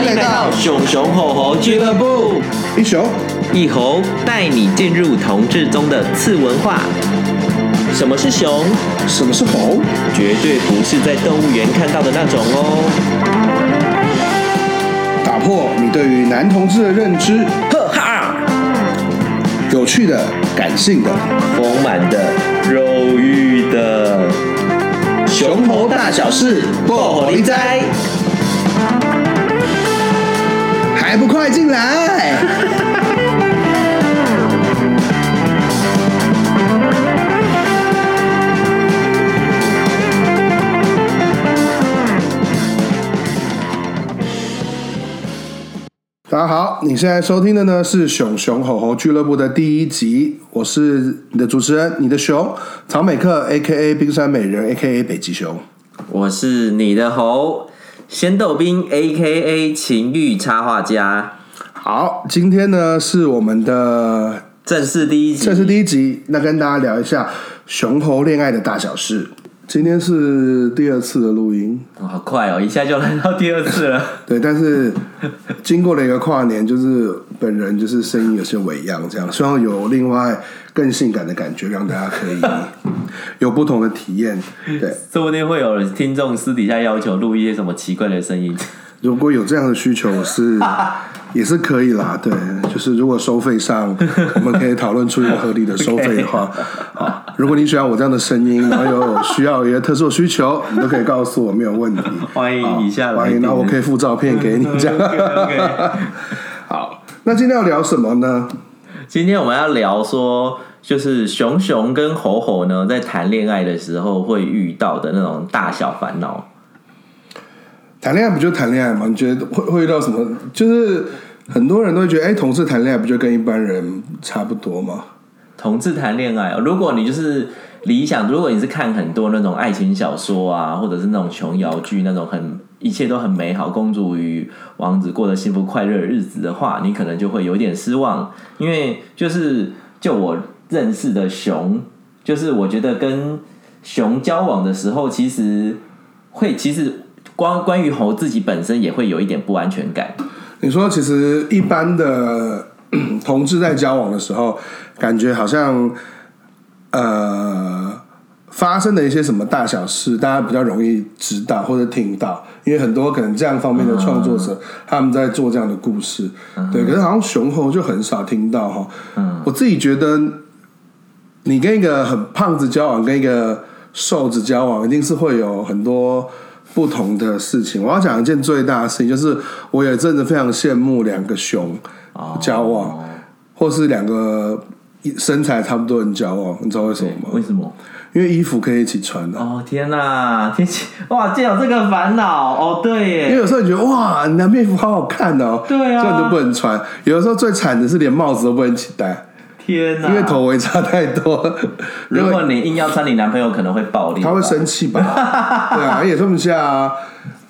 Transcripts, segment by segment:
欢迎来到熊熊吼猴俱乐部，一熊一猴带你进入同志中的次文化。什么是熊？什么是猴？绝对不是在动物园看到的那种哦。打破你对于男同志的认知，呵哈！有趣的、感性的、丰满的、肉欲的，熊猴大小事，过火力哉！还不快进来！大家好，你现在收听的呢是熊熊吼吼俱乐部的第一集，我是你的主持人，你的熊曹美克 （A.K.A. 冰山美人 ），A.K.A. 北极熊。我是你的猴。仙豆兵，A.K.A. 情欲插画家。好，今天呢是我们的正式第一集，正式第一集，那跟大家聊一下熊猴恋爱的大小事。今天是第二次的录音，哦，好快哦，一下就来到第二次了。对，但是经过了一个跨年，就是本人就是声音有些微恙，这样希望有另外更性感的感觉，让大家可以 有不同的体验。对，说不定会有听众私底下要求录一些什么奇怪的声音。如果有这样的需求是也是可以啦，对，就是如果收费上我们可以讨论出一个合理的收费的话，好，如果你喜欢我这样的声音，然后有需要一些特殊需求，你都可以告诉我，没有问题。欢迎以下来，欢迎，那我可以附照片给你这样。好，那今天要聊什么呢？今天我们要聊说，就是熊熊跟猴猴呢，在谈恋爱的时候会遇到的那种大小烦恼。谈恋爱不就谈恋爱吗？你觉得会会遇到什么？就是很多人都会觉得，哎，同事谈恋爱不就跟一般人差不多吗？同志谈恋爱，如果你就是理想，如果你是看很多那种爱情小说啊，或者是那种琼瑶剧，那种很一切都很美好，公主与王子过得幸福快乐的日子的话，你可能就会有点失望，因为就是就我认识的熊，就是我觉得跟熊交往的时候，其实会其实。关关于猴自己本身也会有一点不安全感。你说，其实一般的同志在交往的时候，感觉好像呃发生的一些什么大小事，大家比较容易知道或者听到，因为很多可能这样方面的创作者、嗯、他们在做这样的故事，嗯、对。可是好像熊猴就很少听到哈。嗯，我自己觉得，你跟一个很胖子交往，跟一个瘦子交往，一定是会有很多。不同的事情，我要讲一件最大的事情，就是我也真的非常羡慕两个熊交往，oh. 或是两个身材差不多很骄傲，你知道为什么吗？为什么？因为衣服可以一起穿哦，oh, 天哪，天气哇，竟有这个烦恼哦，对耶。因为有时候你觉得哇，你男朋友衣服好好看哦，对啊，这你都不能穿。有的时候最惨的是连帽子都不能一起戴。天哪！因为头围差太多，如果你硬要穿，你男朋友可能会暴力，他会生气吧？对啊，也穿不下啊。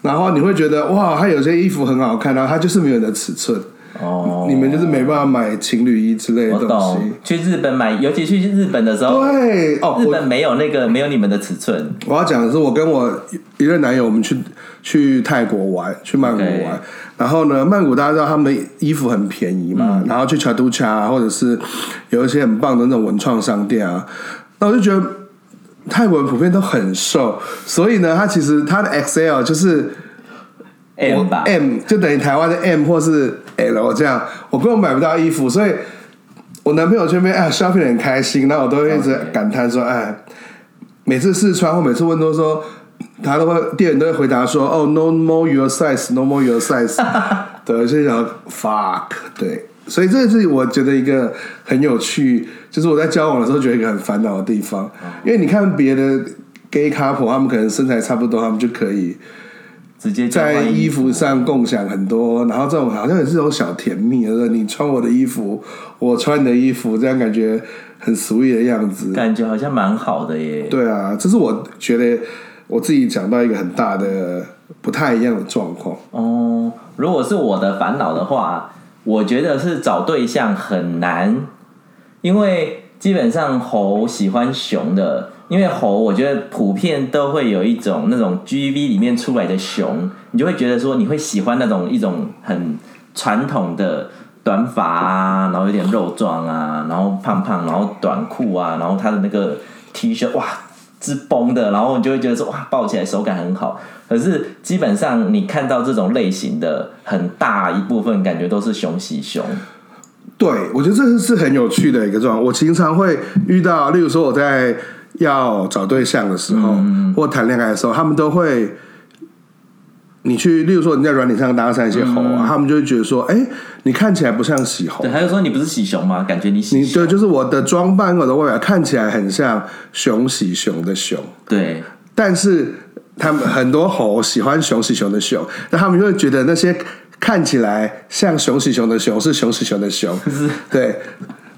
然后你会觉得哇，他有些衣服很好看，然后他就是没有你的尺寸哦。你们就是没办法买情侣衣之类的东西。去日本买，尤其去日本的时候，对哦，日本没有那个没有你们的尺寸。我要讲的是，我跟我一任男友，我们去去泰国玩，去曼谷玩。然后呢，曼谷大家知道他们的衣服很便宜嘛，嗯、然后去查都查或者是有一些很棒的那种文创商店啊，那我就觉得泰国人普遍都很瘦，所以呢，他其实他的 XL 就是 M 吧，M 就等于台湾的 M 或是 L 这样，我根本买不到衣服，所以我男朋友这边哎 shopping 很开心，然后我都会一直感叹说，哎，每次试穿或每次问都说。他都会，店员都会回答说：“哦，no more your size，no more your size。”对，所以讲 fuck，对，所以这是我觉得一个很有趣，就是我在交往的时候觉得一个很烦恼的地方，因为你看别的 gay couple，他们可能身材差不多，他们就可以直接在衣服上共享很多，然后这种好像也是种小甜蜜，就是你穿我的衣服，我穿你的衣服，这样感觉很 sweet 的样子，感觉好像蛮好的耶。对啊，这是我觉得。我自己讲到一个很大的不太一样的状况哦。如果是我的烦恼的话，我觉得是找对象很难，因为基本上猴喜欢熊的因为猴，我觉得普遍都会有一种那种 GV 里面出来的熊，你就会觉得说你会喜欢那种一种很传统的短发啊，然后有点肉壮啊，然后胖胖，然后短裤啊，然后他的那个 T 恤哇，是绷的，然后你就会觉得说哇，抱起来手感很好。可是基本上你看到这种类型的很大一部分，感觉都是熊喜熊。对，我觉得这是很有趣的一个状况。我经常会遇到，例如说我在。要找对象的时候，嗯、或谈恋爱的时候，他们都会，你去，例如说你在软体上搭讪一些猴啊，嗯、他们就会觉得说，哎，你看起来不像喜猴。对，他就说你不是喜熊吗？感觉你喜熊。对，就是我的装扮，我的外表看起来很像熊喜熊的熊。对，但是他们很多猴喜欢熊喜熊的熊，那他们就会觉得那些看起来像熊喜熊的熊是熊喜熊的熊。是对。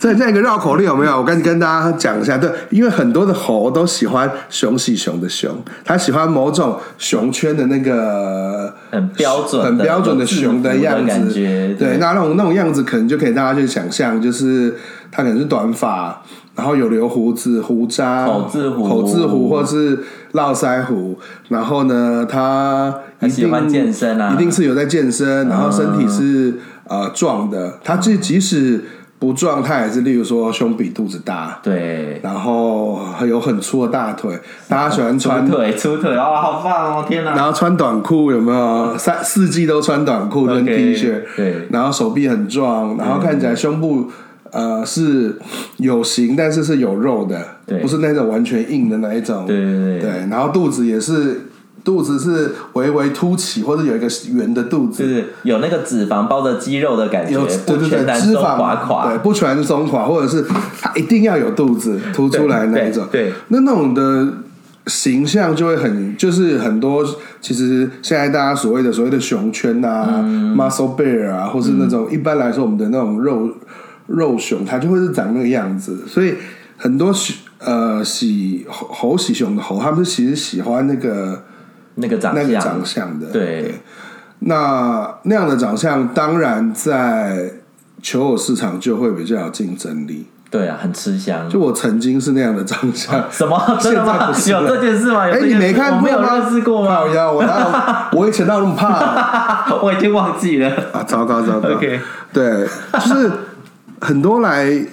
这这样一个绕口令有没有？我跟跟大家讲一下。对，因为很多的猴都喜欢熊喜熊的熊，他喜欢某种熊圈的那个很标准、很标准的熊的样子。对，对，那那种那种样子，可能就可以大家去想象，就是他可能是短发，然后有留胡子、胡渣、口字胡、口字胡，或是络腮胡。然后呢，他一定喜欢健身啊，一定是有在健身，然后身体是、嗯、呃壮的。他即即使。不状态是，例如说胸比肚子大，对，然后还有很粗的大腿，大家喜欢 穿粗腿，粗腿哦，好棒哦，天哪！然后穿短裤有没有？三四季都穿短裤跟 T 恤，对，然后手臂很壮，然后看起来胸部呃是有型，但是是有肉的，对，不是那种完全硬的那一种，对对对，对，然后肚子也是。肚子是微微凸起，或者有一个圆的肚子，就是有那个脂肪包着肌肉的感觉，有对对对，脂肪垮垮，对，不全松垮，或者是它一定要有肚子凸出来那一种，对，对。那那种的形象就会很，就是很多，其实现在大家所谓的所谓的熊圈啊、嗯、muscle bear 啊，或是那种、嗯、一般来说我们的那种肉肉熊，它就会是长那个样子，所以很多喜呃喜猴猴喜熊的猴，他们是其实喜欢那个。那个长相，那个长相的，对，对，那那样的长相，当然在求偶市场就会比较有竞争力。对啊，很吃香。就我曾经是那样的长相，啊、什么？真的吗？有这件事吗？哎、欸，你没看过没有认识过吗？我我我以前哪有那么怕、啊？我已经忘记了啊！糟糕糟糕。OK，对，就是很多来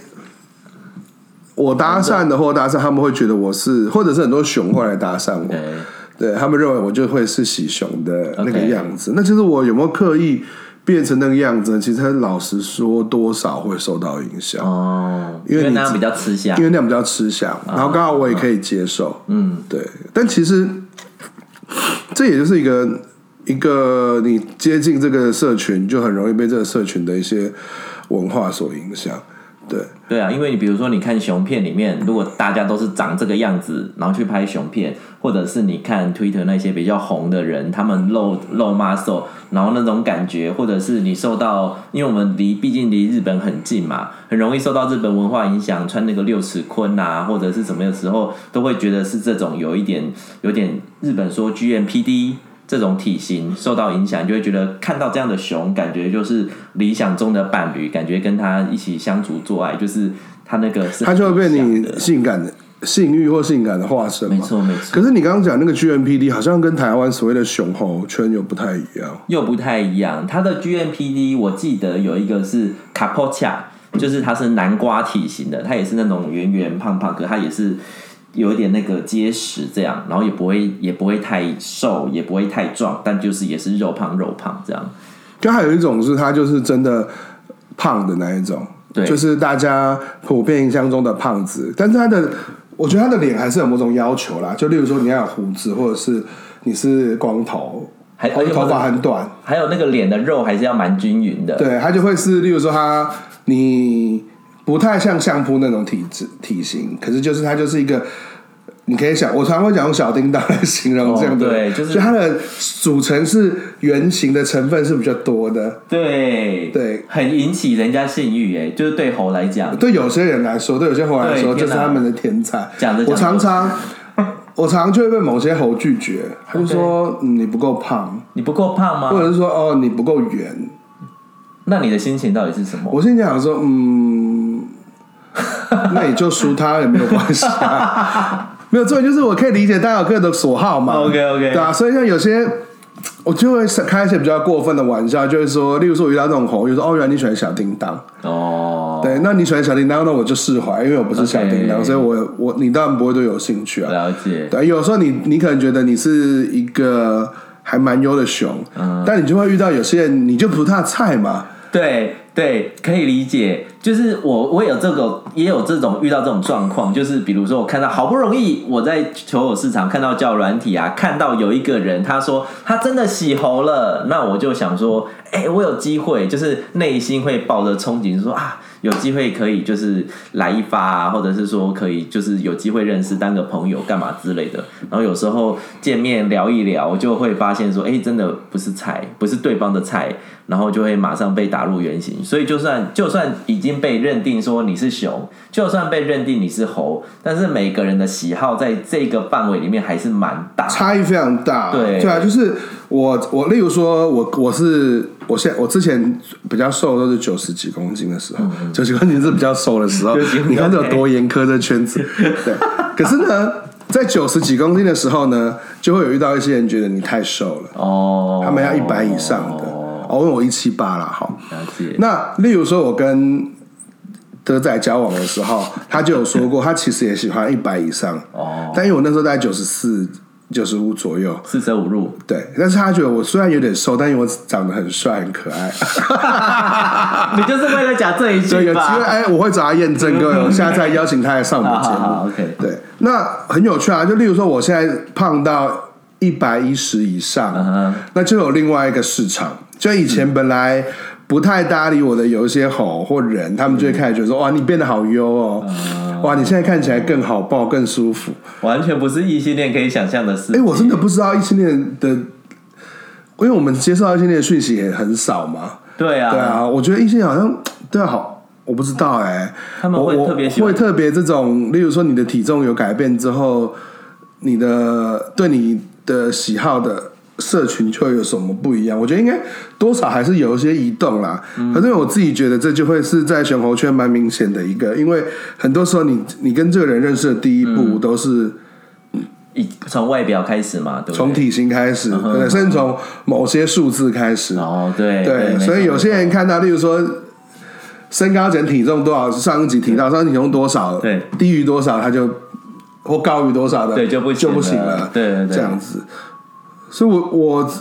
我搭讪的或搭讪，他们会觉得我是，或者是很多熊会来搭讪我。Okay. 对，他们认为我就会是喜熊的那个样子.那其实我有没有刻意变成那个样子？其实老实说，多少会受到影响哦，因为，因为那样比较吃香，因为那样比较吃香，然后刚好我也可以接受，嗯，对。但其实这也就是一个一个你接近这个社群，就很容易被这个社群的一些文化所影响。对对啊，因为你比如说，你看熊片里面，如果大家都是长这个样子，然后去拍熊片，或者是你看 Twitter 那些比较红的人，他们露露骂秀然后那种感觉，或者是你受到，因为我们离毕竟离日本很近嘛，很容易受到日本文化影响，穿那个六尺坤啊，或者是什么的时候，都会觉得是这种有一点有点日本说 GMPD。这种体型受到影响，就会觉得看到这样的熊，感觉就是理想中的伴侣，感觉跟他一起相处做爱，就是他那个是，他就会被你性感的性欲或性感的化身。没错没错。可是你刚刚讲那个 GMPD 好像跟台湾所谓的熊猴圈又不太一样，又不太一样。它的 GMPD 我记得有一个是卡波恰，就是它是南瓜体型的，它也是那种圆圆胖胖，可它也是。有一点那个结实，这样，然后也不会也不会太瘦，也不会太壮，但就是也是肉胖肉胖这样。就还有一种是他就是真的胖的那一种，对，就是大家普遍印象中的胖子。但是他的，我觉得他的脸还是有某种要求啦。就例如说你要有胡子，或者是你是光头，还有头发很短，还有那个脸的肉还是要蛮均匀的。对，他就会是例如说他你。不太像相扑那种体质体型，可是就是它就是一个，你可以想，我常常会讲用小叮当来形容这样的，哦、对，就是就它的组成是圆形的成分是比较多的，对对，很引起人家性欲诶，就是对猴来讲，对有些人来说，对有些猴来说，就是他们的天才。讲的，我常常 我常常就会被某些猴拒绝，他就说、你不够胖，你不够胖吗？或者是说哦你不够圆，那你的心情到底是什么？我心情想说嗯。那你就输他也没有关系啊，没有重点就是我可以理解大家有各的所好嘛。OK OK，对啊，所以像有些我就会开一些比较过分的玩笑，就是说，例如说我遇到这种猴，就说哦，原来你喜欢小叮当哦，对，那你喜欢小叮当，那我就释怀，因为我不是小叮当所以我我你当然不会对我有兴趣啊。了解。对，有时候你你可能觉得你是一个还蛮优的熊，嗯，但你就会遇到有些人，你就不是他菜嘛。对对，可以理解。就是我我有这个也有这种遇到这种状况，就是比如说我看到好不容易我在求偶市场看到叫软体啊，看到有一个人他说他真的洗喉了，那我就想说，哎，我有机会，就是内心会抱着憧憬说啊。有机会可以就是来一发啊，或者是说可以就是有机会认识当个朋友干嘛之类的。然后有时候见面聊一聊，就会发现说，哎，真的不是菜，不是对方的菜，然后就会马上被打入原形。所以就算就算已经被认定说你是熊，就算被认定你是猴，但是每个人的喜好在这个范围里面还是蛮大，差异非常大。对对啊，就是我我例如说我我是。我现在我之前比较瘦都是九十几公斤的时候，九十几公斤是比较瘦的时候。你看这有多严苛的圈子，对。可是呢，在九十几公斤的时候呢，就会有遇到一些人觉得你太瘦了哦，他们要一百以上的。哦，因为我一七八了，好。那例如说，我跟德仔交往的时候，他就有说过，他其实也喜欢一百以上哦，但因为我那时候在九十四。九十五左右，四舍五入，对。但是他觉得我虽然有点瘦，但因为我长得很帅、很可爱。你就是为了讲这一句吧？有机会哎，我会找他验证，各位，我下次再邀请他来上我们节目。OK，对。那很有趣啊，就例如说，我现在胖到一百一十以上，uh huh. 那就有另外一个市场。就以前本来。不太搭理我的有一些吼或人，他们就会开始觉得说：“嗯、哇，你变得好优哦！嗯、哇，你现在看起来更好抱、更舒服。”完全不是异性恋可以想象的事。哎，我真的不知道异性恋的，因为我们接受到异性恋的讯息也很少嘛。对啊，对啊，我觉得异性好像对啊，好，我不知道哎。他们会特别会特别这种，例如说你的体重有改变之后，你的对你的喜好的。社群就会有什么不一样？我觉得应该多少还是有一些移动啦。嗯、可是我自己觉得这就会是在选猴圈蛮明显的一个，因为很多时候你你跟这个人认识的第一步都是一从外表开始嘛，对，从体型开始，对，甚至从某些数字开始。哦，对对，所以有些人看到，例如说身高减体重多少，上一集提到上一集体重多少，对，低于多少他就或高于多少的，对，就不就不行了，对对，这样子。所以我，我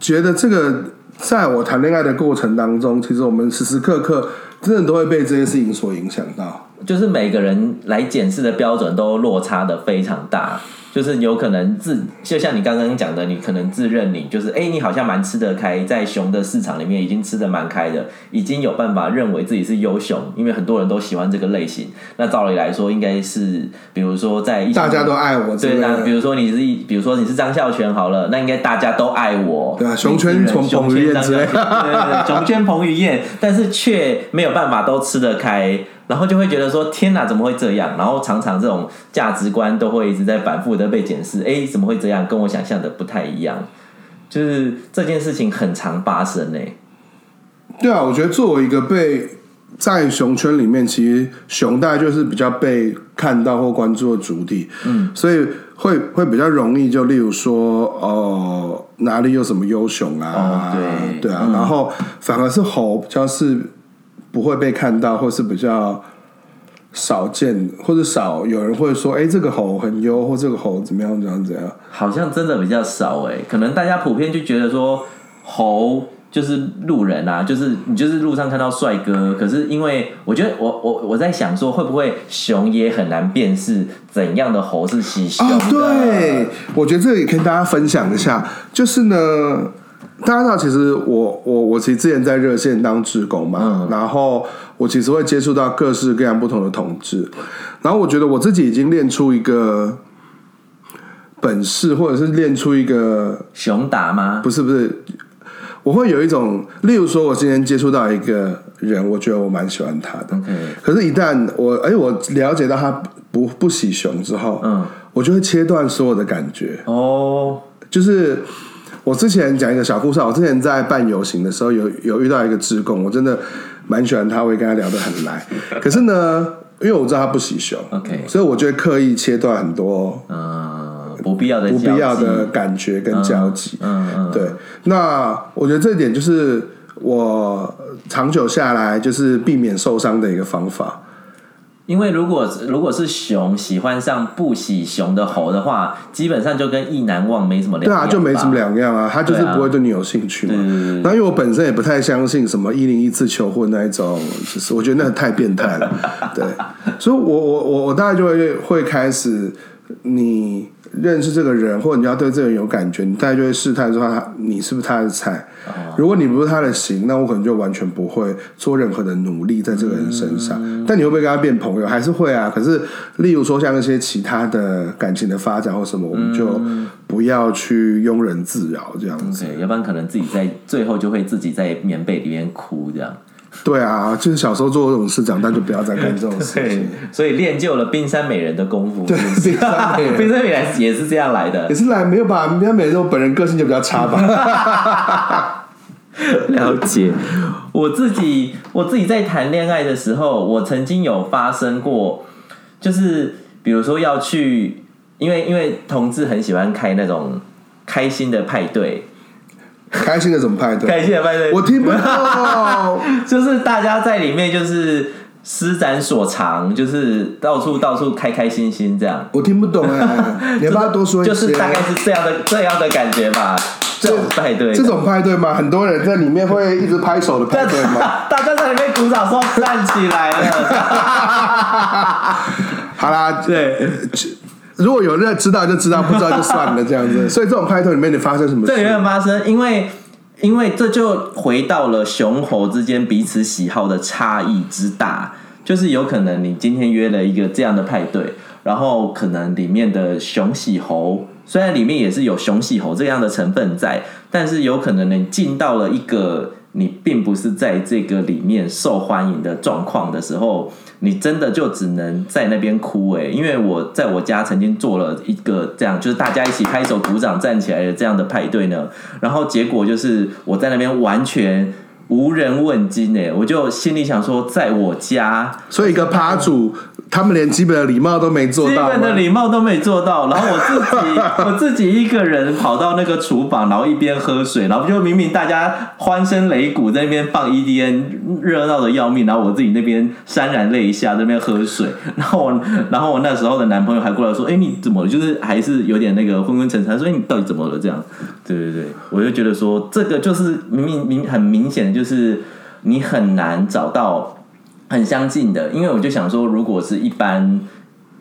觉得这个，在我谈恋爱的过程当中，其实我们时时刻刻真的都会被这些事情所影响到。就是每个人来检视的标准都落差的非常大。就是有可能自，就像你刚刚讲的，你可能自认你就是，哎、欸，你好像蛮吃得开，在熊的市场里面已经吃得蛮开的，已经有办法认为自己是优熊，因为很多人都喜欢这个类型。那照理来说，应该是，比如说在一大家都爱我，对，那比如说你是，比如说你是张孝全好了，那应该大家都爱我，对啊，熊圈从彭于晏之类，对对对，熊圈彭于晏，但是却没有办法都吃得开。然后就会觉得说天哪，怎么会这样？然后常常这种价值观都会一直在反复的被检视。哎，怎么会这样？跟我想象的不太一样。就是这件事情很常发生呢。对啊，我觉得作为一个被在熊圈里面，其实熊大概就是比较被看到或关注的主体。嗯，所以会会比较容易，就例如说哦，哪里有什么优熊啊？哦、对对啊，嗯、然后反而是猴比较是。不会被看到，或是比较少见，或者少有人会说：“哎，这个猴很优，或这个猴怎么样，怎样怎样。”好像真的比较少哎，可能大家普遍就觉得说猴就是路人啊，就是你就是路上看到帅哥。可是因为我觉得我我我在想说，会不会熊也很难辨识怎样的猴是喜熊的？哦，对，我觉得这个也跟大家分享一下，就是呢。大家知道，其实我我我其实之前在热线当志工嘛，嗯、然后我其实会接触到各式各样不同的同志，然后我觉得我自己已经练出一个本事，或者是练出一个熊打吗？不是不是，我会有一种，例如说，我今天接触到一个人，我觉得我蛮喜欢他的，嗯、可是，一旦我哎，我了解到他不不喜熊之后，嗯，我就会切断所有的感觉。哦，就是。我之前讲一个小故事，我之前在办游行的时候有，有有遇到一个志工，我真的蛮喜欢他，我也跟他聊得很来。可是呢，因为我知道他不喜熊，OK，所以我就会刻意切断很多嗯，不必要的不必要的感觉跟交集，嗯嗯，对。那我觉得这一点就是我长久下来就是避免受伤的一个方法。因为如果如果是熊喜欢上不喜熊的猴的话，基本上就跟意难忘没什么两样。对啊，就没什么两样啊，他就是不会对你有兴趣嘛。然后、啊、因为我本身也不太相信什么一零一次求婚那一种，就是我觉得那太变态了。对，所以我我我我大概就会会开始你。认识这个人，或者你要对这个人有感觉，你大概就会试探说他你是不是他的菜。如果你不是他的型，那我可能就完全不会做任何的努力在这个人身上。嗯、但你会不会跟他变朋友？还是会啊。可是，例如说像那些其他的感情的发展或什么，我们就不要去庸人自扰这样子。对、嗯，要不然可能自己在最后就会自己在棉被里面哭这样。对啊，就是小时候做这种事，长大就不要再干这种事情。所以练就了冰山美人的功夫。对，冰山美人，冰山美人也是这样来的。也是来没有吧？冰山美人我本人个性就比较差吧。了解。我自己，我自己在谈恋爱的时候，我曾经有发生过，就是比如说要去，因为因为同志很喜欢开那种开心的派对。开心的什么派对？开心的派对，我听不到。就是大家在里面就是施展所长，就是到处到处开开心心这样。我听不懂哎，你要不要多说？就是大概是这样的这样的感觉吧。这种派对，这种派对吗？很多人在里面会一直拍手的派对吗？大家在里面鼓掌说站起来了。好啦，对。如果有人知道就知道，不知道就算了，这样子。所以这种派对里面，你发生什么事？这里面发生，因为因为这就回到了雄猴之间彼此喜好的差异之大，就是有可能你今天约了一个这样的派对，然后可能里面的雄喜猴，虽然里面也是有雄喜猴这样的成分在，但是有可能你进到了一个你并不是在这个里面受欢迎的状况的时候。你真的就只能在那边哭哎，因为我在我家曾经做了一个这样，就是大家一起拍手鼓掌站起来的这样的派对呢，然后结果就是我在那边完全无人问津哎，我就心里想说，在我家，所以一个趴主。他们连基本的礼貌都没做到，基本的礼貌都没做到。然后我自己，我自己一个人跑到那个厨房，然后一边喝水，然后就明明大家欢声擂鼓在那边放 EDN，热闹的要命。然后我自己那边潸然泪下，在那边喝水。然后我，然后我那时候的男朋友还过来说：“哎，你怎么了？就是还是有点那个昏昏沉沉。”说：“哎，你到底怎么了？”这样，对对对，我就觉得说，这个就是明明明很明显的就是你很难找到。很相近的，因为我就想说，如果是一般，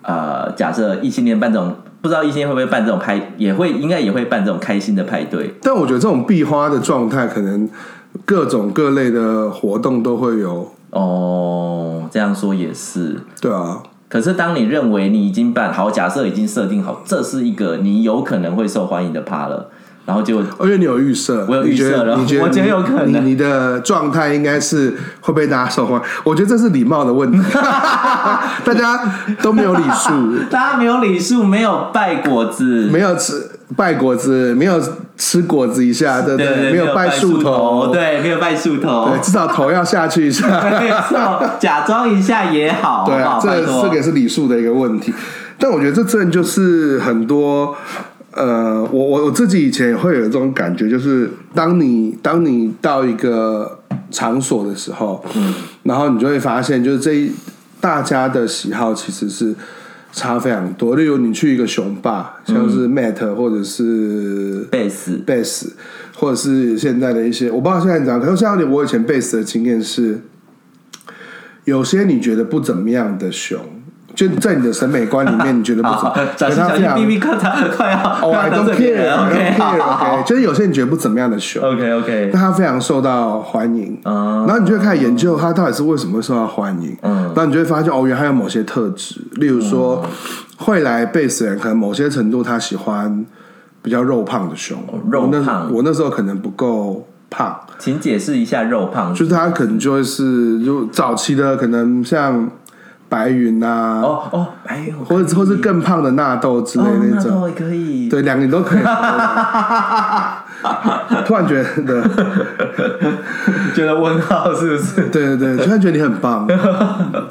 呃，假设异性恋办这种，不知道异性恋会不会办这种派，也会应该也会办这种开心的派对。但我觉得这种闭花的状态，可能各种各类的活动都会有。哦，这样说也是。对啊。可是当你认为你已经办好，假设已经设定好，这是一个你有可能会受欢迎的趴了。然后结果，因为你有预设，我有预设了，你觉得，我觉得有可能，你你的状态应该是会被大家受欢迎。我觉得这是礼貌的问题，大家都没有礼数，大家没有礼数，没有拜果子，没有吃拜果子，没有吃果子一下，对不对？没有拜树头，对，没有拜树头，对，至少头要下去一下，没错，假装一下也好，对啊，这这个也是礼数的一个问题。但我觉得这真的就是很多。呃，我我我自己以前也会有这种感觉，就是当你当你到一个场所的时候，嗯，然后你就会发现，就是这一大家的喜好其实是差非常多。例如你去一个熊吧，像是 Matt 或者是贝斯贝斯，或者是现在的一些，我不知道现在怎样。可是像你我以前贝斯的经验是，有些你觉得不怎么样的熊。就在你的审美观里面，你觉得不怎么样？小心小心，B B 课堂快要，Oh I don't care，OK OK，就是有些你觉得不怎么样的熊，OK OK，但它非常受到欢迎，然后你就会开始研究它到底是为什么会受到欢迎，嗯，然后你就会发现哦，原来它有某些特质，例如说会来贝斯人，可能某些程度他喜欢比较肉胖的熊，肉胖，我那时候可能不够胖，请解释一下肉胖，就是他可能就会是就早期的可能像。白云呐、啊，哦哦，白云，或者或是更胖的纳豆之类那种，哦、纳可以，对，两个你都可以。突然觉得，觉得问号是不是？对对对，突然觉得你很棒。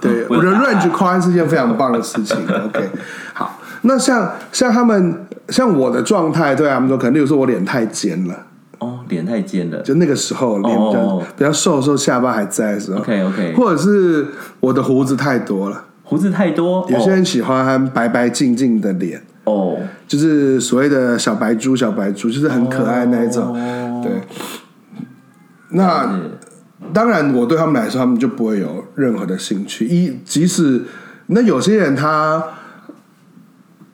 对，我觉得 range 宽是件非常棒的事情。OK，好，那像像他们，像我的状态，对他们说，可能例如说我脸太尖了。哦，脸太尖了，就那个时候脸比较、哦、比较瘦的时候，下巴还在的时候。OK OK，或者是我的胡子太多了，胡子太多，有些人喜欢白白净净的脸。哦，就是所谓的小白猪，小白猪就是很可爱那一种。哦、对，那当然，我对他们来说，他们就不会有任何的兴趣。一即使那有些人他，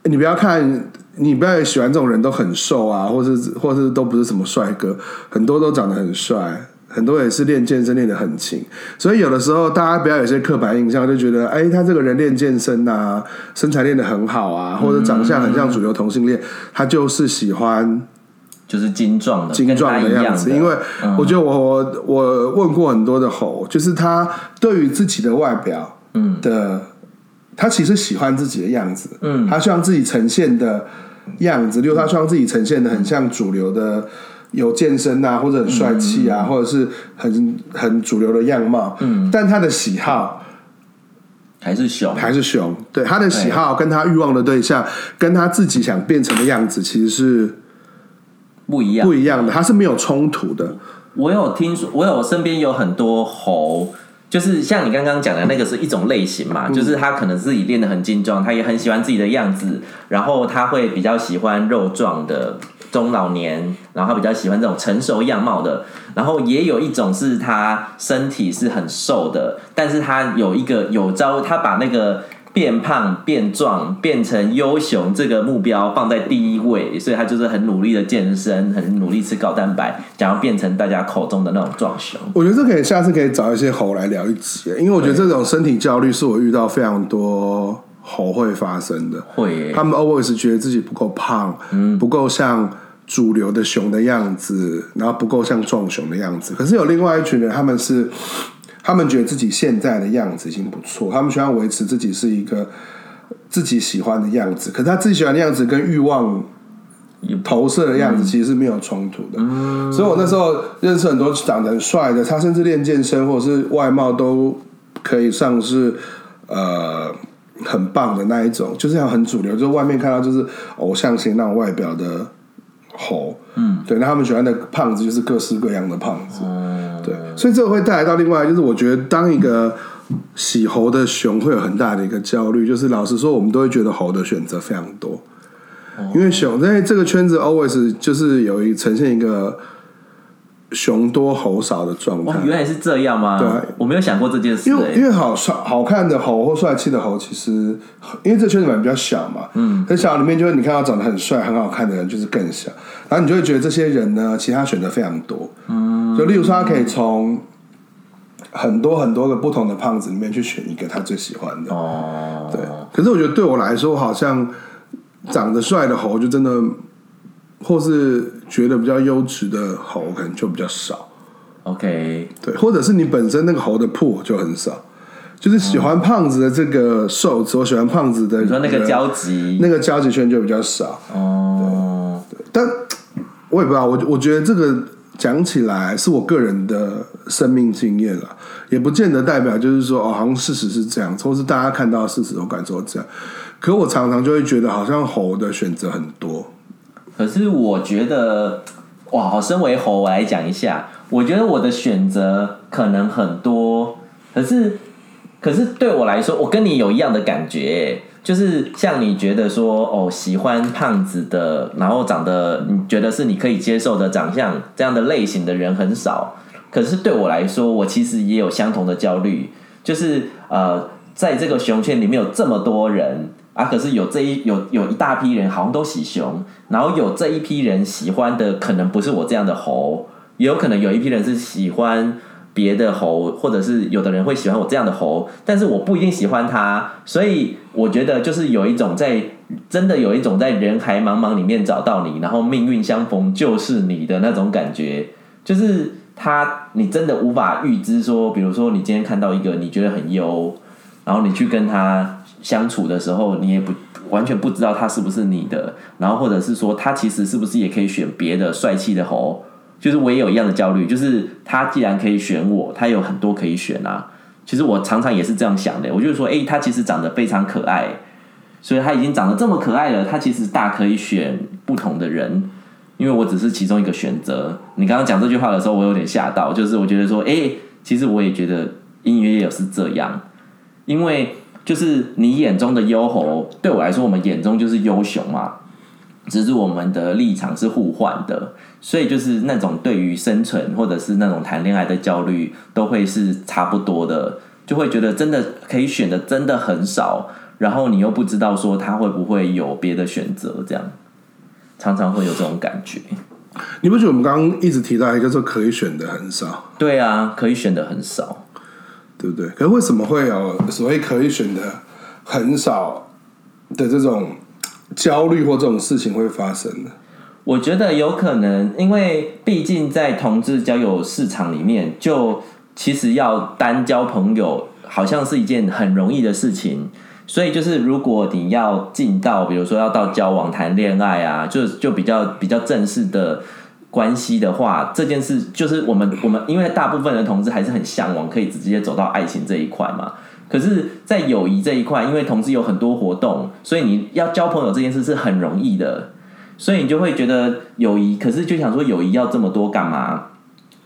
你不要看。你不要喜欢这种人都很瘦啊，或是或是都不是什么帅哥，很多都长得很帅，很多也是练健身练得很勤。所以有的时候大家不要有些刻板印象，就觉得哎，他这个人练健身啊，身材练得很好啊，或者长相很像主流同性恋，他就是喜欢就是精壮的精壮的样子。因为我觉得我我我问过很多的猴，就是他对于自己的外表嗯的，他其实喜欢自己的样子，嗯，他希望自己呈现的。样子，例如他希望自己呈现的很像主流的，有健身啊，或者很帅气啊，嗯、或者是很很主流的样貌。嗯，但他的喜好还是熊，还是熊。对，他的喜好跟他欲望的对象，跟他自己想变成的样子，其实是不一样，不一样的。他是没有冲突的。我有听说，我有身边有很多猴。就是像你刚刚讲的那个是一种类型嘛，就是他可能自己练得很精壮，他也很喜欢自己的样子，然后他会比较喜欢肉壮的中老年，然后他比较喜欢这种成熟样貌的，然后也有一种是他身体是很瘦的，但是他有一个有招，他把那个。变胖、变壮、变成优雄，这个目标放在第一位，所以他就是很努力的健身，很努力吃高蛋白，想要变成大家口中的那种壮熊。我觉得这可以下次可以找一些猴来聊一集，因为我觉得这种身体焦虑是我遇到非常多猴会发生的。会，他们 always 觉得自己不够胖，嗯，不够像主流的熊的样子，然后不够像壮熊的样子。可是有另外一群人，他们是。他们觉得自己现在的样子已经不错，他们希望维持自己是一个自己喜欢的样子。可是他自己喜欢的样子跟欲望投射的样子其实是没有冲突的。嗯、所以我那时候认识很多长得很帅的，他甚至练健身或者是外貌都可以算是呃很棒的那一种，就是要很主流，就是外面看到就是偶像型那种外表的猴。嗯，对，那他们喜欢的胖子就是各式各样的胖子。嗯对，所以这个会带来到另外，就是我觉得当一个喜猴的熊会有很大的一个焦虑，就是老实说，我们都会觉得猴的选择非常多，因为熊在这个圈子 always 就是有一呈现一个熊多猴少的状态。原来是这样吗？对，我没有想过这件事。因为因为好帅好看的猴或帅气的猴，其实因为这圈子蛮比较小嘛，嗯，很小里面就是你看到长得很帅很好看的人就是更小，然后你就会觉得这些人呢，其他选择非常多，嗯。就例如说，他可以从很多很多个不同的胖子里面去选一个他最喜欢的。哦，对。可是我觉得对我来说，好像长得帅的猴就真的，或是觉得比较优质的猴，可能就比较少。OK，对，或者是你本身那个猴的铺就很少，就是喜欢胖子的这个瘦子，我喜欢胖子的，你说那个交集，那个交集圈就比较少。哦，对，但我也不知道，我我觉得这个。讲起来是我个人的生命经验了，也不见得代表就是说哦，好像事实是这样，或是大家看到事实都感受这样。可我常常就会觉得，好像猴的选择很多。可是我觉得，哇，好，身为猴，我来讲一下，我觉得我的选择可能很多，可是，可是对我来说，我跟你有一样的感觉。就是像你觉得说哦，喜欢胖子的，然后长得你觉得是你可以接受的长相这样的类型的人很少。可是对我来说，我其实也有相同的焦虑。就是呃，在这个熊圈里面有这么多人啊，可是有这一有有一大批人好像都喜熊，然后有这一批人喜欢的可能不是我这样的猴，也有可能有一批人是喜欢。别的猴，或者是有的人会喜欢我这样的猴，但是我不一定喜欢他，所以我觉得就是有一种在真的有一种在人海茫茫里面找到你，然后命运相逢就是你的那种感觉，就是他你真的无法预知说，比如说你今天看到一个你觉得很优，然后你去跟他相处的时候，你也不完全不知道他是不是你的，然后或者是说他其实是不是也可以选别的帅气的猴，就是我也有一样的焦虑，就是他既然可以选我，他有很多可以选啊。其实我常常也是这样想的，我就是说，哎，他其实长得非常可爱，所以他已经长得这么可爱了，他其实大可以选不同的人，因为我只是其中一个选择。你刚刚讲这句话的时候，我有点吓到，就是我觉得说，哎，其实我也觉得音乐也是这样。因为就是你眼中的优猴，对我来说，我们眼中就是优熊嘛。只是我们的立场是互换的，所以就是那种对于生存或者是那种谈恋爱的焦虑，都会是差不多的，就会觉得真的可以选的真的很少，然后你又不知道说他会不会有别的选择，这样常常会有这种感觉。你不觉得我们刚刚一直提到一个说可以选的很少？对啊，可以选的很少。对不对？可是为什么会有所谓可以选的很少的这种焦虑或这种事情会发生呢？我觉得有可能，因为毕竟在同志交友市场里面，就其实要单交朋友，好像是一件很容易的事情。所以就是如果你要进到，比如说要到交往、谈恋爱啊，就就比较比较正式的。关系的话，这件事就是我们我们，因为大部分的同志还是很向往可以直接走到爱情这一块嘛。可是，在友谊这一块，因为同志有很多活动，所以你要交朋友这件事是很容易的。所以你就会觉得友谊，可是就想说友谊要这么多干嘛？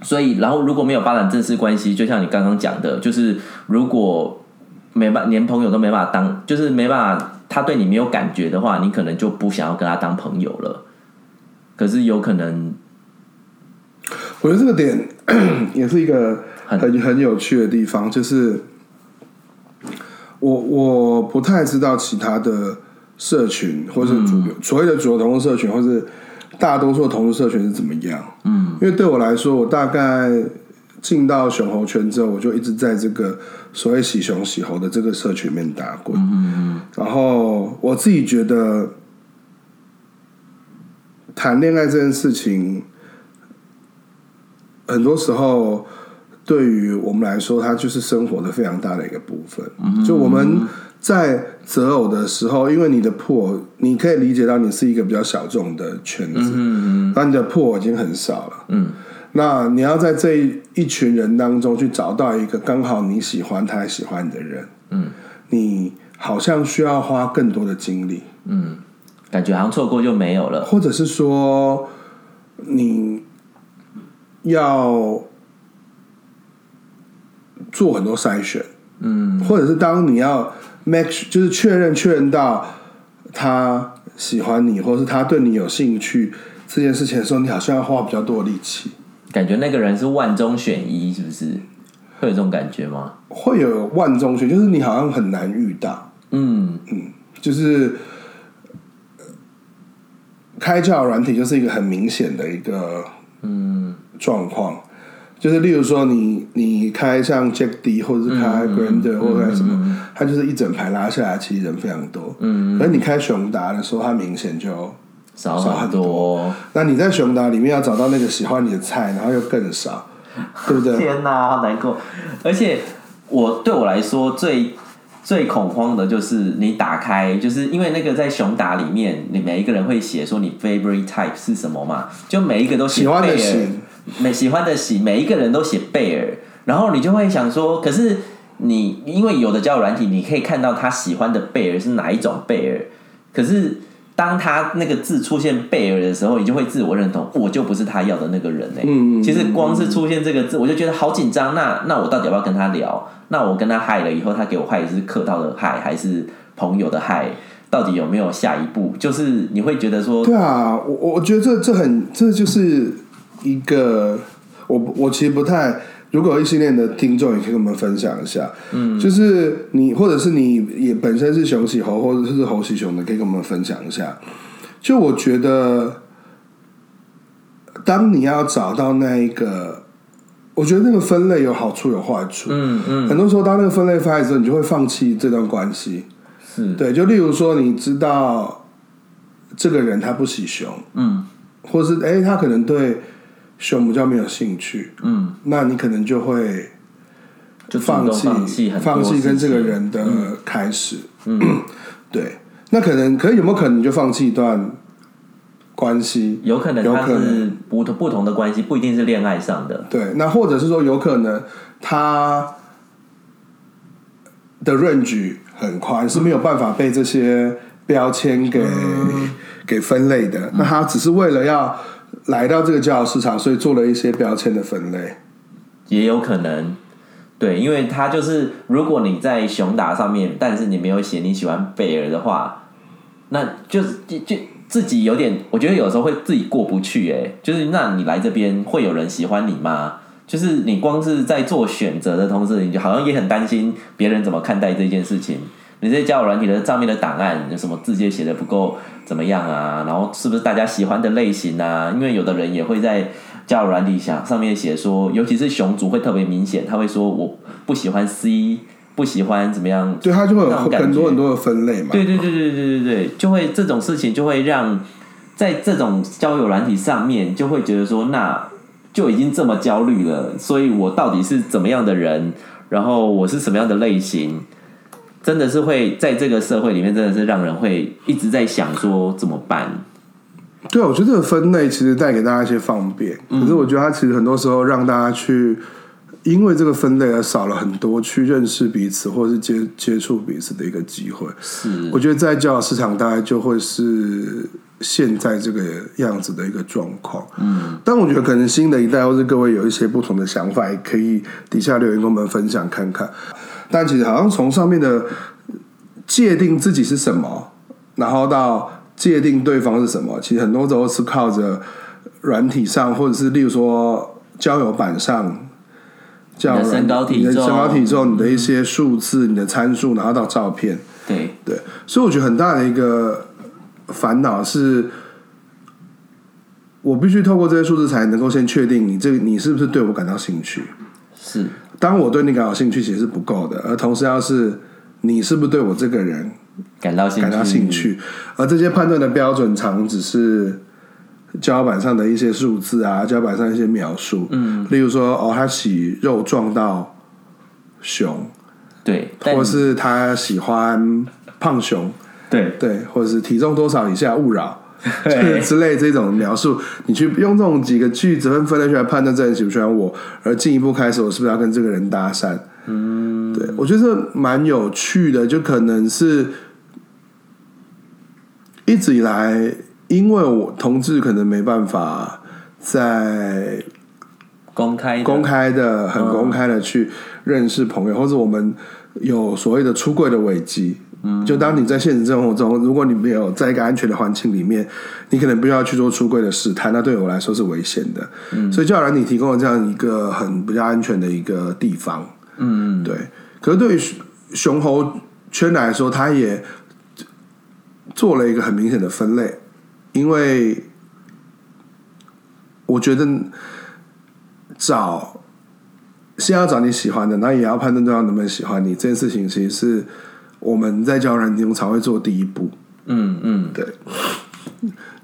所以，然后如果没有发展正式关系，就像你刚刚讲的，就是如果没办连朋友都没办法当，就是没办法，他对你没有感觉的话，你可能就不想要跟他当朋友了。可是有可能。我觉得这个点 也是一个很很有趣的地方，就是我我不太知道其他的社群，或是主流所谓的主流同志社群，或是大多数的同志社群是怎么样。嗯，因为对我来说，我大概进到熊猴圈之后，我就一直在这个所谓喜熊喜猴的这个社群里面打滚。嗯嗯，然后我自己觉得谈恋爱这件事情。很多时候，对于我们来说，它就是生活的非常大的一个部分。就我们在择偶的时候，因为你的破，你可以理解到你是一个比较小众的圈子，嗯那你的破已经很少了。嗯，那你要在这一群人当中去找到一个刚好你喜欢他喜欢你的人，嗯，你好像需要花更多的精力，嗯，感觉好像错过就没有了，或者是说你。要做很多筛选，嗯，或者是当你要 make 就是确认确认到他喜欢你，或者是他对你有兴趣这件事情的时候，你好像要花比较多的力气。感觉那个人是万中选一，是不是？会有这种感觉吗？会有万中选，就是你好像很难遇到。嗯嗯，就是开交友软体就是一个很明显的一个嗯。状况就是，例如说你，你你开像 Jack D 或者是开 Grindr 或者什么，它就是一整排拉下来，其实人非常多。嗯，可是你开熊达的时候，它明显就少很多。那你在熊达里面要找到那个喜欢你的菜，然后又更少，对不对？天哪，好难过！而且我对我来说最。最恐慌的就是你打开，就是因为那个在熊达里面，你每一个人会写说你 favorite type 是什么嘛？就每一个都写贝尔，每喜欢的喜，每一个人都写贝尔，然后你就会想说，可是你因为有的交友软体，你可以看到他喜欢的贝尔是哪一种贝尔，可是。当他那个字出现贝尔的时候，你就会自我认同，我就不是他要的那个人呢。嗯，其实光是出现这个字，我就觉得好紧张。那那我到底要不要跟他聊？那我跟他嗨了以后，他给我嗨是客套的嗨，还是朋友的嗨？到底有没有下一步？就是你会觉得说，对啊，我我觉得这这很这就是一个我我其实不太。如果有异性恋的听众，也可以跟我们分享一下。嗯，就是你，或者是你也本身是熊喜猴，或者是猴喜熊的，可以跟我们分享一下。就我觉得，当你要找到那一个，我觉得那个分类有好处有坏处。嗯嗯，很多时候当那个分类发的时候，你就会放弃这段关系。是对，就例如说，你知道这个人他不喜熊，嗯，或是哎，他可能对。熊比较没有兴趣，嗯，那你可能就会就放弃放弃跟这个人的开始。嗯，对。那可能，可是有没有可能就放弃一段关系？有可能，它是不同不同的关系，不一定是恋爱上的。对，那或者是说，有可能他的 range 很宽，是没有办法被这些标签给、嗯、给分类的。那他只是为了要来到这个交友市场，所以做了一些标签的分类，也有可能。对，因为他就是，如果你在熊达上面，但是你没有写你喜欢贝尔的话。那就是就就自己有点，我觉得有时候会自己过不去哎，就是那你来这边会有人喜欢你吗？就是你光是在做选择的同时，你就好像也很担心别人怎么看待这件事情。你这交友软体的上面的档案有什么字迹写的不够怎么样啊？然后是不是大家喜欢的类型啊？因为有的人也会在交友软体上上面写说，尤其是熊族会特别明显，他会说我不喜欢 C。不喜欢怎么样？对，他就会有很多很多的分类嘛。对对对对对对对，就会这种事情就会让在这种交友软体上面就会觉得说，那就已经这么焦虑了，所以我到底是怎么样的人？然后我是什么样的类型？真的是会在这个社会里面，真的是让人会一直在想说怎么办？对，我觉得这个分类其实带给大家一些方便，嗯、可是我觉得它其实很多时候让大家去。因为这个分类而少了很多去认识彼此或者是接接触彼此的一个机会。是，我觉得在教育市场大概就会是现在这个样子的一个状况。嗯，但我觉得可能新的一代或是各位有一些不同的想法，也可以底下留言跟我们分享看看。但其实好像从上面的界定自己是什么，然后到界定对方是什么，其实很多时候是靠着软体上，或者是例如说交友板上。叫你的身高体重，你的身高体重，你的一些数字，嗯、你的参数，然后到照片。对对，所以我觉得很大的一个烦恼是，我必须透过这些数字才能够先确定你这个你是不是对我感到兴趣。是，当我对你感到兴趣其实是不够的，而同时要是你是不是对我这个人感到感到兴趣，而这些判断的标准常只是。胶板上的一些数字啊，胶板上一些描述，嗯，例如说，哦，他喜肉撞到熊，对，或是他喜欢胖熊，对。对，或者是体重多少以下勿扰，对之类这种描述，你去用这种几个句子分分类出来判断这人喜不喜欢我，而进一步开始，我是不是要跟这个人搭讪？嗯，对，我觉得蛮有趣的，就可能是一直以来。因为我同志可能没办法在公开公开的很公开的去认识朋友，或者我们有所谓的出柜的危机。嗯，就当你在现实生活中，如果你没有在一个安全的环境里面，你可能不要去做出柜的试探，那对我来说是危险的。嗯，所以交友软体提供了这样一个很比较安全的一个地方。嗯，对。可是对于熊猴圈来说，他也做了一个很明显的分类。因为我觉得找先要找你喜欢的，那也要判断对方能不能喜欢你。这件事情其实是我们在交友软体中才会做第一步。嗯嗯，对。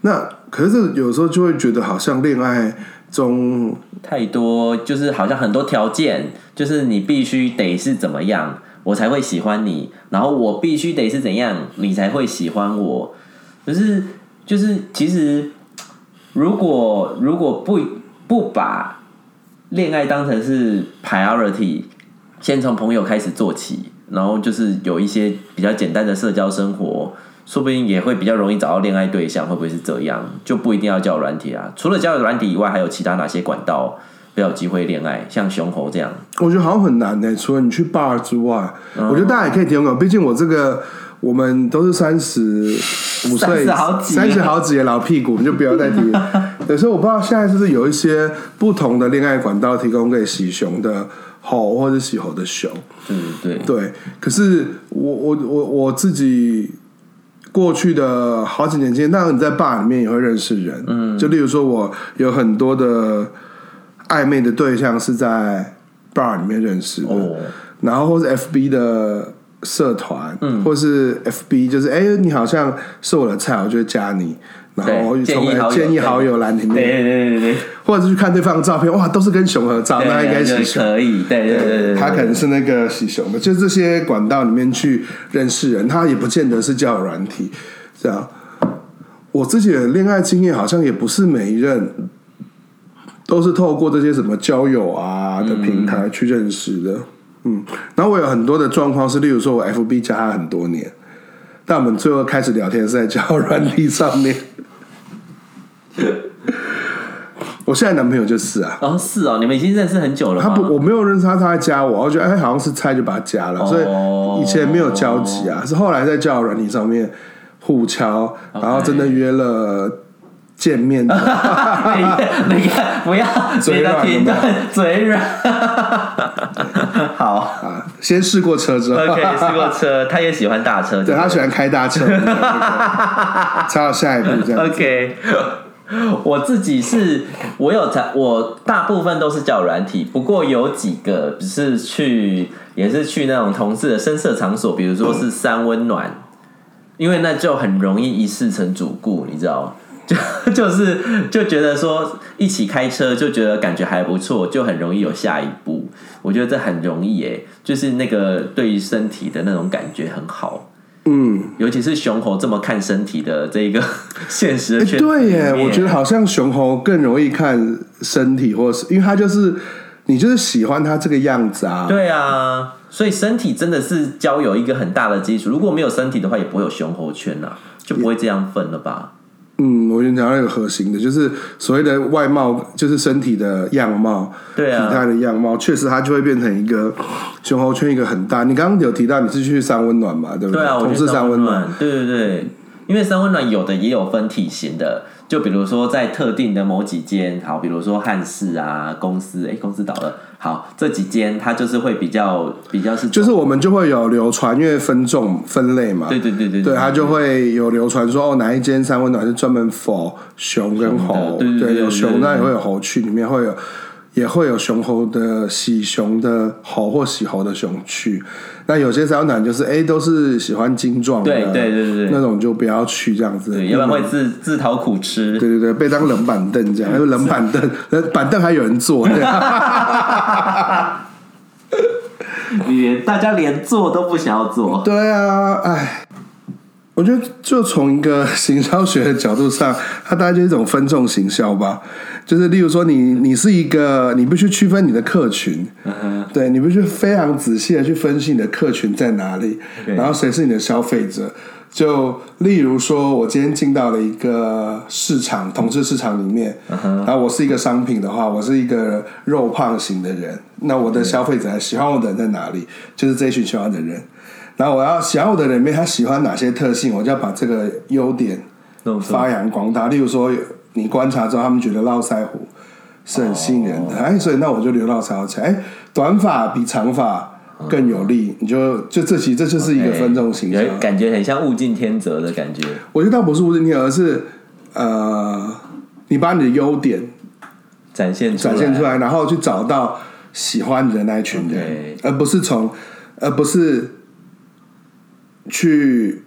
那可是有时候就会觉得好像恋爱中太多，就是好像很多条件，就是你必须得是怎么样，我才会喜欢你，然后我必须得是怎样，你才会喜欢我，可是。就是其实，如果如果不不把恋爱当成是 priority，先从朋友开始做起，然后就是有一些比较简单的社交生活，说不定也会比较容易找到恋爱对象，会不会是这样？就不一定要交友软体啊。除了交友软体以外，还有其他哪些管道比较有机会恋爱？像熊猴这样，我觉得好像很难呢、欸。除了你去 bar 之外，嗯、我觉得大家也可以提供。毕竟我这个。我们都是三十五岁、三十好几的老屁股，我们就不要再提。对，所以我不知道现在是不是有一些不同的恋爱管道提供给喜熊的猴或者喜猴的熊。对，对对。可是我我我我自己过去的好几年间，当然你在 bar 里面也会认识人。嗯，就例如说，我有很多的暧昧的对象是在 bar 里面认识的，哦、然后或是 FB 的。社团，嗯，或是 FB，就是哎、欸，你好像是我的菜，我就加你。然后从建议好友建议好友栏里面，对。对对对对，或者是去看对方的照片，哇，都是跟熊合照，那应该是熊。可以，对对对对，他可能是那个喜熊的，就这些管道里面去认识人，他也不见得是交友软体，这样。我自己的恋爱经验好像也不是每一任都是透过这些什么交友啊的平台去认识的，嗯，然后我有很多的状况是，例如说我 FB 加他很多年，但我们最后开始聊天是在交友软体上面。我现在男朋友就是啊，哦是哦，你们已经认识很久了。他不，我没有认识他，他在加我，我觉得哎，好像是猜就把他加了，所以以前没有交集啊，是后来在交友软体上面。互敲，然后真的约了见面的。你看，不要嘴软，嘴软。好啊，先试过车之后，OK，试过车，他也喜欢大车，对，他喜欢开大车。才有 下一步这样。OK，我自己是，我有才，我大部分都是交友软体，不过有几个是去，也是去那种同事的深色场所，比如说是三温暖。因为那就很容易一试成主顾，你知道，就 就是就觉得说一起开车就觉得感觉还不错，就很容易有下一步。我觉得这很容易诶，就是那个对于身体的那种感觉很好。嗯，尤其是熊猴这么看身体的这个 现实的圈，对耶，我觉得好像熊猴更容易看身体，或是因为他就是你就是喜欢他这个样子啊。对啊。所以身体真的是交友一个很大的基础。如果没有身体的话，也不会有熊猴圈啊，就不会这样分了吧？嗯，我觉得讲一个核心的，就是所谓的外貌，就是身体的样貌，对啊，体态的样貌，确实它就会变成一个熊猴圈，一个很大。你刚刚有提到你是去三温暖嘛？对不对？对啊，同事三温暖，对对对，因为三温暖有的也有分体型的。就比如说在特定的某几间，好，比如说汉室啊，公司，哎，公司倒了，好，这几间它就是会比较比较是，就是我们就会有流传，因为分众分类嘛，对对对对，对，它就会有流传说哦，哪一间三温暖是专门 for 熊跟猴，对，对，对，对，对，有熊那也会有猴区，里面会有。也会有雄猴的喜雄的猴或喜猴的雄去，那有些三温暖就是哎都是喜欢精壮的，对对对对，那种就不要去这样子，对，要不然会自自讨苦吃。对对对，被当冷板凳这样，因为冷板凳，板凳还有人坐，你连大家连坐都不想要坐。对啊，哎。我觉得，就从一个行销学的角度上，它大概就是一种分众行销吧。就是例如说你，你你是一个，你必须区分你的客群，uh huh. 对，你必须非常仔细的去分析你的客群在哪里.然后谁是你的消费者。就例如说，我今天进到了一个市场，同志市场里面，uh huh. 然后我是一个商品的话，我是一个肉胖型的人，那我的消费者喜欢我的人在哪里？就是这一群喜欢的人。然后我要想我的人里面，他喜欢哪些特性，我就要把这个优点发扬光大。例如说，你观察之后，他们觉得络腮胡是很吸引人的，哎，所以那我就留络腮胡起来。哎，短发比长发更有利，你就就这其实这就是一个分众形象，感觉很像物竞天择的感觉。我觉得倒不是物竞天择，而是呃，你把你的优点展现展现出来，然后去找到喜欢你的那一群人，而不是从而不是。去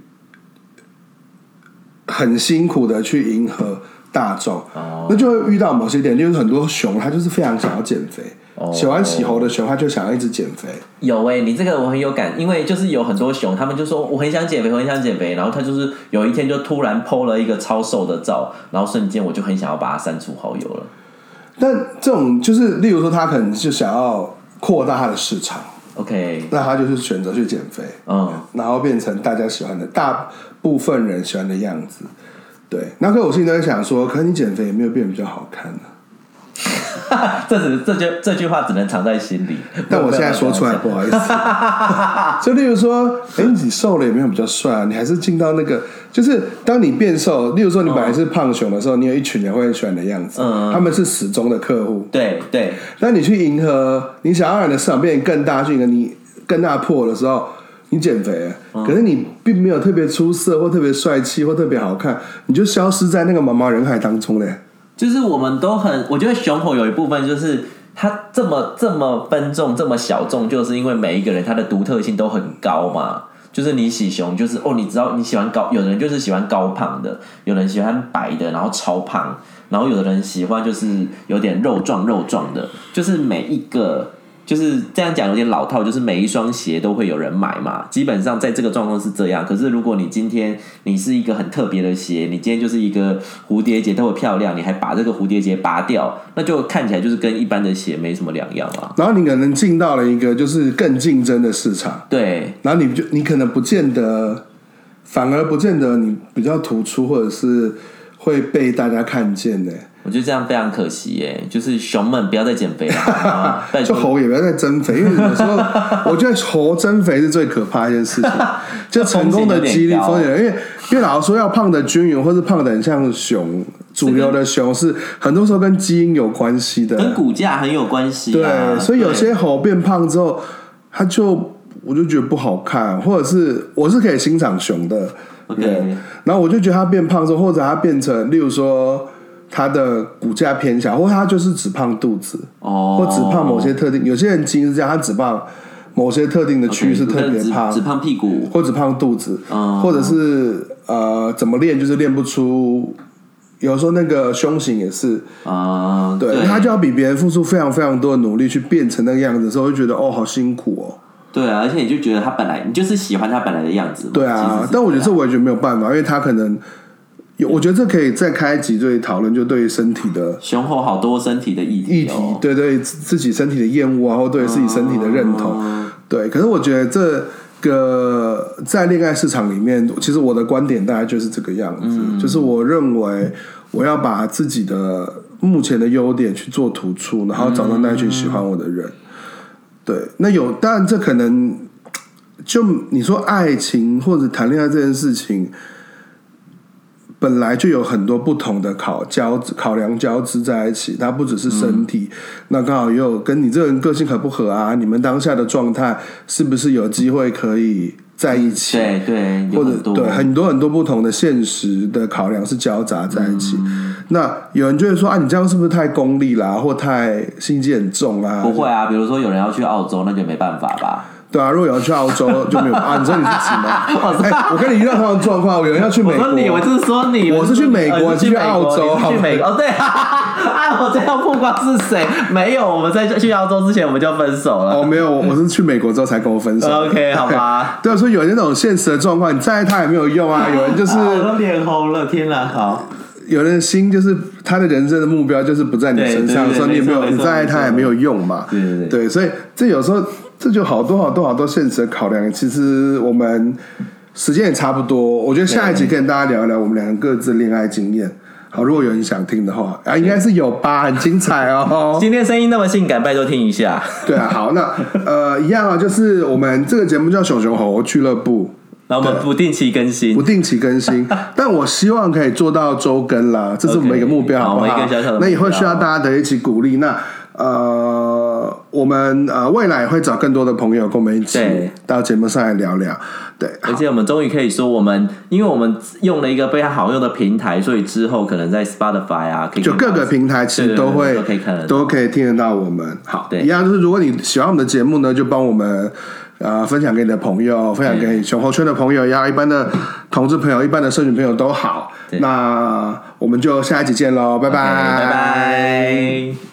很辛苦的去迎合大众，oh. 那就会遇到某些点，就是很多熊，它就是非常想要减肥，oh. 喜欢洗猴的熊，他就想要一直减肥。有哎、欸，你这个我很有感，因为就是有很多熊，他们就说我很想减肥，我很想减肥，然后他就是有一天就突然 PO 了一个超瘦的照，然后瞬间我就很想要把它删除好友了。但这种就是，例如说他可能就想要扩大他的市场。OK，那他就是选择去减肥，嗯，然后变成大家喜欢的大部分人喜欢的样子，对。那可我心里都在想说，可是你减肥有没有变比较好看呢、啊。这只这句这句话只能藏在心里，但我现在说出来不好意思。就例如说，哎，你瘦了有没有比较帅啊，你还是进到那个。就是当你变瘦，例如说你本来是胖熊的时候，你有一群人会很喜欢你的样子，他们是始终的客户。对对。那你去迎合，你想要让你的市场变得更大，去迎合你更大破的时候，你减肥，可是你并没有特别出色或特别帅气或特别好看，你就消失在那个茫茫人海当中嘞。就是我们都很，我觉得熊火有一部分就是它这么这么分众这么小众，就是因为每一个人他的独特性都很高嘛。就是你喜熊，就是哦，你知道你喜欢高，有人就是喜欢高胖的，有人喜欢白的，然后超胖，然后有的人喜欢就是有点肉壮肉壮的，就是每一个。就是这样讲有点老套，就是每一双鞋都会有人买嘛。基本上在这个状况是这样。可是如果你今天你是一个很特别的鞋，你今天就是一个蝴蝶结，特别漂亮，你还把这个蝴蝶结拔掉，那就看起来就是跟一般的鞋没什么两样啊。然后你可能进到了一个就是更竞争的市场，对。然后你就你可能不见得，反而不见得你比较突出，或者是会被大家看见的。我觉得这样非常可惜耶，就是熊们不要再减肥了，就猴也不要再增肥，因为有时候我觉得猴增肥是最可怕的一件事情，就成功的几率风险，因为因为老实说要胖的均匀，或是胖的很像熊，主流的熊是很多时候跟基因有关系的，跟骨架很有关系啊。对，所以有些猴变胖之后，它就我就觉得不好看，或者是我是可以欣赏熊的，对，Okay. 然后我就觉得它变胖之后，或者它变成，例如说。他的骨架偏小，或他就是只胖肚子，哦，或只胖某些特定。有些人基因是这样，他只胖某些特定的区域是特别胖，只胖屁股，或只胖肚子，或者是呃，怎么练就是练不出。有时候那个胸型也是啊，对，他就要比别人付出非常非常多的努力去变成那个样子的时候，会觉得哦，好辛苦哦。对啊，而且你就觉得他本来你就是喜欢他本来的样子。对啊，但我觉得这我也觉得没有办法，因为他可能。我觉得这可以再开几对讨论，就对身体的 雄厚好多身体的议题，哦，议题，对对自己身体的厌恶啊，或对自己身体的认同，嗯、对。可是我觉得这个在恋爱市场里面，其实我的观点大概就是这个样子，嗯、就是我认为我要把自己的目前的优点去做突出，然后找到那群喜欢我的人。嗯、对，那有，当然这可能就你说爱情或者谈恋爱这件事情。本来就有很多不同的考交考量交织在一起，它不只是身体，嗯、那刚好也有跟你这个人个性合不合啊？你们当下的状态是不是有机会可以在一起？对对，或者对很多很多不同的现实的考量是交杂在一起。嗯、那有人就会说啊，你这样是不是太功利啦、啊，或太心机很重啊？不会啊，比如说有人要去澳洲，那就没办法吧。对啊，如果有人去澳洲就没有 啊？你说你是什么？哎，我跟你遇到同样的状况，有人要去美国。我说你，我就是说你，我是去美国，去澳洲，去美国。哦，对，啊，我这样曝光是谁？没有，我们在去澳洲之前我们就分手了。哦，没有，我是去美国之后才跟我分手。OK，好吧。对啊，所以有那种现实的状况，你在他也没有用啊。有人就是我都脸红了，天哪！好，有人心就是他的人生的目标就是不在你身上，所以你也没有，你在他也没有用嘛。对对对，所以这有时候。这就好多好多好多现实的考量。其实我们时间也差不多，我觉得下一集跟大家聊一聊我们两个各自恋爱经验。好，如果有人想听的话，啊，应该是有吧，很精彩哦。今天声音那么性感，拜托听一下。对啊，好，那呃，一样啊，就是我们这个节目叫熊熊猴俱乐部，那我们不定期更新，不定期更新，但我希望可以做到周更啦，这是我们一个目标，好不好？那以后需要大家的一起鼓励。那呃，我们呃未来会找更多的朋友跟我们一起到节目上来聊聊。对，而且我们终于可以说，我们因为我们用了一个非常好用的平台，所以之后可能在 Spotify 啊，可以就各个平台其实都会都可以看，都可以听得到我们。好，对，一样就是如果你喜欢我们的节目呢，就帮我们呃分享给你的朋友，分享给熊猴圈的朋友，然后一般的同志朋友、一般的社群朋友都好。那我们就下一集见喽，拜拜，拜拜。